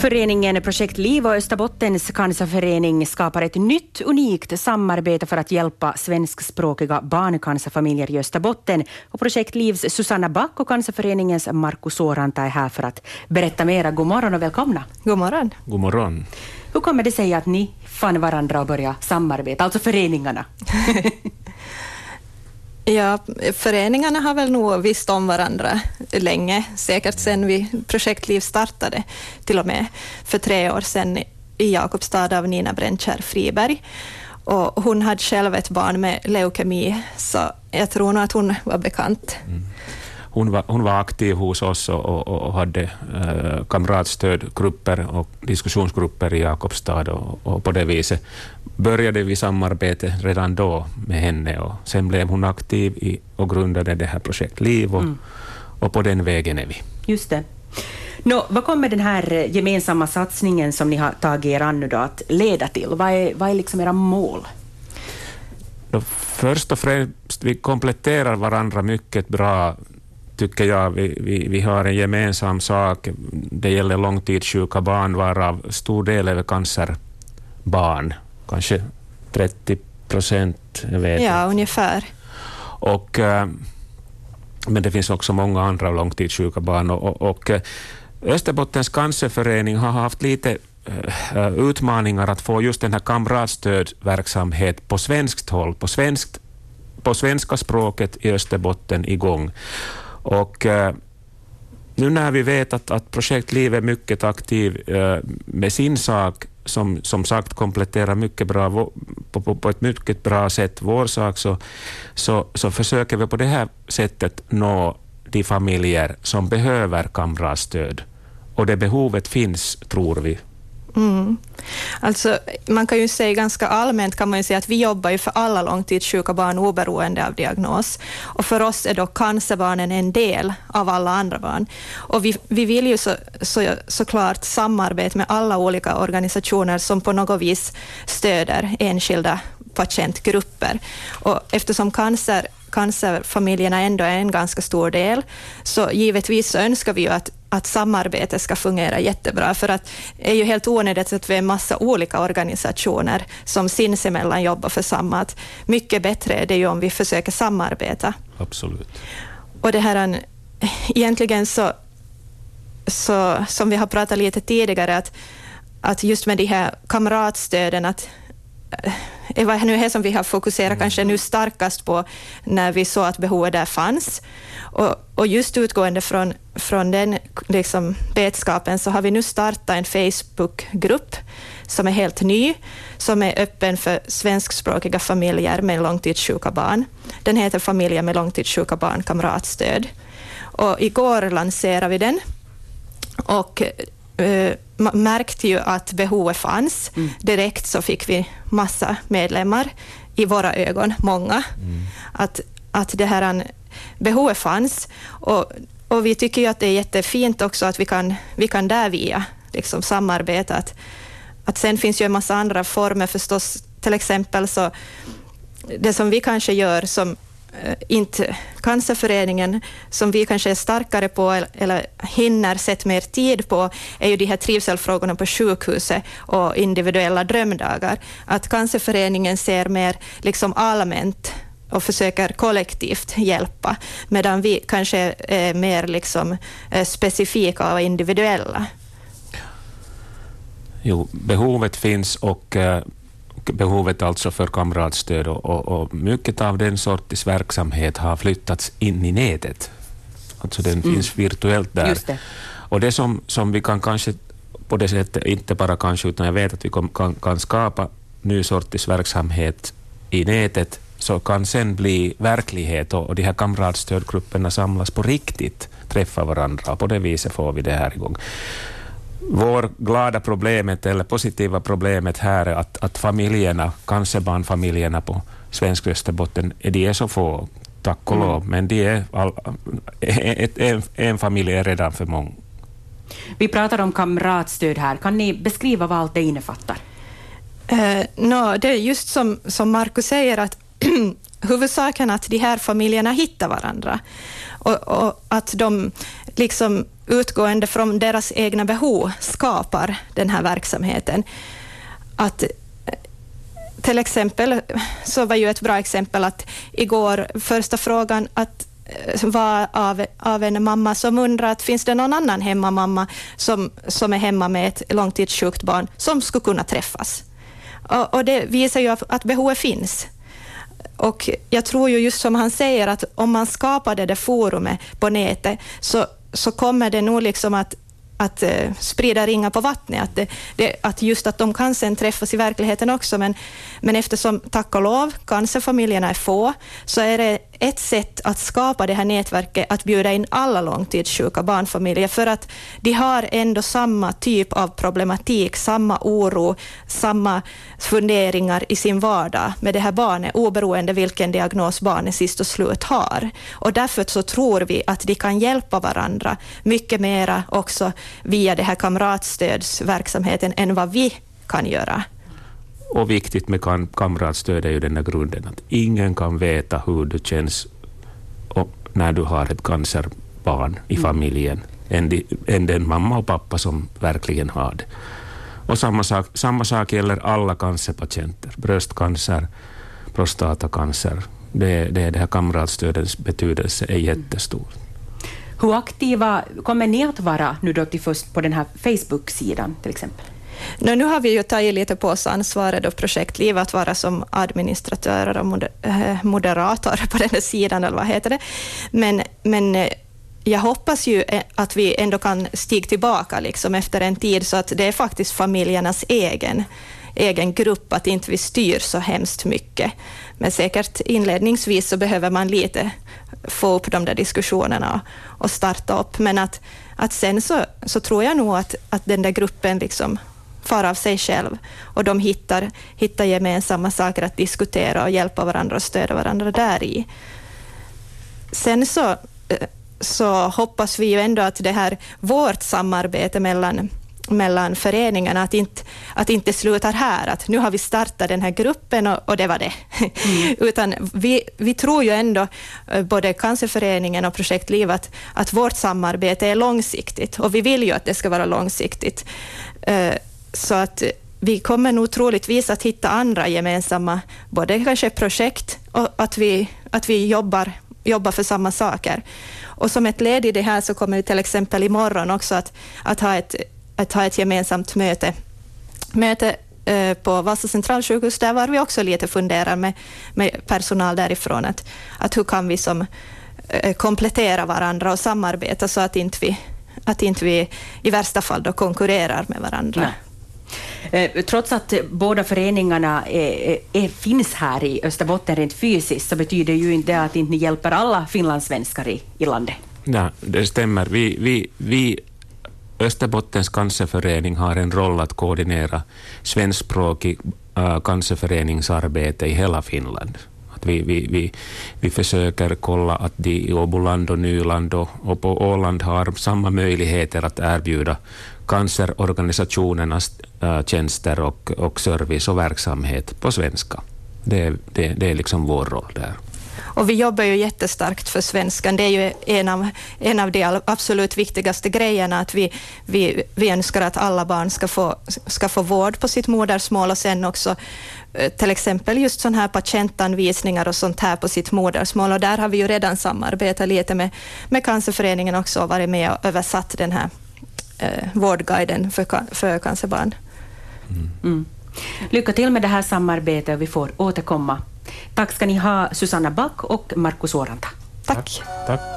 Föreningen Projekt Liv och Österbottens cancerförening skapar ett nytt unikt samarbete för att hjälpa svenskspråkiga barncancerfamiljer i Österbotten. Och Projekt Livs Susanna Back och Cancerföreningens Markus Sooranta är här för att berätta mera. God morgon och välkomna. God morgon. God morgon. Hur kommer det sig att ni fann varandra och började samarbeta, alltså föreningarna? Ja, föreningarna har väl nog visst om varandra länge, säkert sedan vi projektliv startade, till och med för tre år sedan i Jakobstad av Nina Brändkärr Friberg. Och hon hade själv ett barn med leukemi, så jag tror nog att hon var bekant. Mm hon var, hon var aktiv hos oss och, och, och hade eh, kamratstödgrupper och diskussionsgrupper i Jakobstad och, och, på det viset började vi samarbete redan då med henne och sen blev hon aktiv i, och grundade det här projekt Liv och, mm. och på den vägen är vi. Just det. Nå, vad kommer den här gemensamma satsningen som ni har tagit er an nu då att leda till? Vad är, vad är liksom era mål? Då först och främst, vi kompletterar varandra mycket bra tycker jag. Vi, vi, vi har en gemensam sak. Det gäller långtidssjuka barn, varav stor del är cancerbarn. Kanske 30 procent, jag vet Ja, ungefär. Och, eh, men det finns också många andra långtidssjuka barn. Och, och, eh, Österbottens cancerförening har haft lite uh, utmaningar att få just den här kamratstödverksamhet på svenskt håll, på, svenskt, på svenska språket i Österbotten igång. Och eh, nu när vi vet att, att Projekt Liv är mycket aktiv eh, med sin sak, som som sagt kompletterar mycket bra, på, på, på ett mycket bra sätt vår sak, så, så, så försöker vi på det här sättet nå de familjer som behöver kamratstöd. Och det behovet finns, tror vi, Mm. Alltså, man kan ju säga ganska allmänt kan man ju säga att vi jobbar ju för alla långtidssjuka barn oberoende av diagnos. Och för oss är då cancerbarnen en del av alla andra barn. Och vi, vi vill ju så, så, såklart samarbeta med alla olika organisationer som på något vis stöder enskilda patientgrupper. Och eftersom cancer cancerfamiljerna ändå är en ganska stor del, så givetvis så önskar vi ju att att samarbetet ska fungera jättebra, för att det är ju helt onödigt att vi är en massa olika organisationer som sinsemellan jobbar för samma. Att mycket bättre är det ju om vi försöker samarbeta. Absolut. Och det här, egentligen så, så, som vi har pratat lite tidigare, att, att just med de här kamratstöden, att det var nu det som vi har fokuserat kanske nu starkast på när vi såg att behovet där fanns. Och, och just utgående från, från den liksom, vetskapen så har vi nu startat en Facebookgrupp som är helt ny, som är öppen för svenskspråkiga familjer med långtidssjuka barn. Den heter Familjer med långtidssjuka barn kamratstöd. Och igår lanserade vi den. Och märkte ju att behovet fanns. Mm. Direkt så fick vi massa medlemmar, i våra ögon, många. Mm. Att, att det här behovet fanns. Och, och vi tycker ju att det är jättefint också att vi kan, vi kan där via liksom samarbeta. Att, att sen finns ju en massa andra former förstås, till exempel så det som vi kanske gör som Eh, Eh, inte Cancerföreningen, som vi kanske är starkare på eller hinner sätta mer tid på, är ju de här trivselfrågorna på sjukhuset och individuella drömdagar. Att Cancerföreningen ser mer liksom allmänt och försöker kollektivt hjälpa, medan vi kanske är mer liksom eh, specifika och individuella. Jo, behovet finns och eh, behovet alltså för kamratstöd och, och, och, mycket av den sortens verksamhet har flyttats in i nätet. Alltså den mm. finns virtuellt där. Det. Och det som, som vi kan kanske på det sättet, inte bara kanske, utan jag vet att vi kan, kan skapa ny sortens verksamhet i nätet, så kan sen bli verklighet och, och de här kamratstödgrupperna samlas på riktigt, träffa varandra och på det viset får vi det här igång vår glada problemet, eller positiva problemet här är att, att familjerna, cancerbarnfamiljerna på svensk Österbotten, de är så få, tack och mm. lov, men de är all, ett, en, en familj är redan för många. Vi pratar om kamratstöd här. Kan ni beskriva vad allt det innefattar? Uh, no, det är just som, som Markus säger, att huvudsaken att de här familjerna hittar varandra och, och att de liksom utgående från deras egna behov skapar den här verksamheten. Att till exempel så var ju ett bra exempel att igår första frågan att eh, var av, av en mamma som undrar att finns det någon annan hemmamamma som, som är hemma med ett långtidssjukt barn som skulle kunna träffas. Och, och det visar ju att behovet finns. Och jag tror ju just som han säger att om man skapade det forumet på nätet så, så kommer det nog liksom att att eh, sprida ringar på vattnet. Att, det, det, att just att de kan sen träffas i verkligheten också, men, men eftersom, tack och lov, cancerfamiljerna är få, så är det ett sätt att skapa det här nätverket att bjuda in alla långtidssjuka barnfamiljer, för att de har ändå samma typ av problematik, samma oro, samma funderingar i sin vardag med det här barnet, oberoende vilken diagnos barnet sist och slut har. Och därför så tror vi att de kan hjälpa varandra mycket mera också via det här kamratstödsverksamheten än vad vi kan göra. Och viktigt med kam kamratstöd är ju den här grunden att ingen kan veta hur det känns när du har ett cancerbarn i mm. familjen de, än den mamma och pappa som verkligen har det. Och samma sak, samma sak gäller alla cancerpatienter. Bröstcancer, prostatacancer. Det, det, det här kamratstödets betydelse är jättestor. Hur aktiva kommer ni att vara nu då till först på den här Facebook-sidan till exempel? No, nu har vi ju tagit lite på oss ansvaret och projektliv att vara som administratörer och eh, moderator på den här sidan, eller vad heter det. Men, men eh, jag hoppas ju eh, att vi ändå kan stiga tillbaka liksom efter en tid, så att det är faktiskt familjernas egen, egen grupp, att inte vi styr så hemskt mycket. Men säkert inledningsvis så behöver man lite få upp de där diskussionerna och starta upp. Men att, att sen så, så tror jag nog att, att den där gruppen liksom far av sig själv och de hittar, hittar gemensamma saker att diskutera och hjälpa varandra och stödja varandra där i. Sen så, eh, så hoppas vi ju ändå att det här, vårt samarbete mellan mellan föreningarna, att inte, att inte slutar här, att nu har vi startat den här gruppen och, och det var det. Mm. Utan vi, vi tror ju ändå, eh, både Cancerföreningen och Projekt Liv, att, att vårt samarbete är långsiktigt och vi vill ju att det ska vara långsiktigt. Så att vi kommer nog troligtvis att hitta andra gemensamma, både kanske projekt och att vi, att vi jobbar, jobbar för samma saker. Och som ett led i det här så kommer vi till exempel imorgon också att, att, ha, ett, att ha ett gemensamt möte, möte eh, på Vasa centralsjukhus, där var vi också lite funderar med, med personal därifrån, att, att hur kan vi som eh, komplettera varandra och samarbeta så att inte vi, att inte vi i värsta fall då konkurrerar med varandra. Nej. Eh, trots att båda föreningarna är, är, finns här i Österbotten rent fysiskt, så betyder ju inte det att inte ni hjälper alla finlandssvenskar i, i landet. Nej, det stämmer. Vi, vi, vi Österbottens cancerförening har en roll att koordinera svenskspråkig äh, cancerföreningsarbete i hela Finland. Att vi, vi, vi, vi försöker kolla att de i Åboland och Nyland och, och på Åland har samma möjligheter att erbjuda cancerorganisationernas äh, tjänster och, och service och verksamhet på svenska. Det, det, det är liksom vår roll där. Och vi jobbar ju jättestarkt för svenskan. Det är ju en av, en av de absolut viktigaste grejerna, att vi, vi, vi önskar att alla barn ska få, ska få vård på sitt modersmål och sen också eh, till exempel just sådana här patientanvisningar och sånt här på sitt modersmål. Och där har vi ju redan samarbetat lite med, med Cancerföreningen också och varit med och översatt den här eh, vårdguiden för, för cancerbarn. Mm. Mm. Lycka till med det här samarbetet och vi får återkomma. Tack ska ni ha Susanna Back och Markus Åranta. Tack. Tack.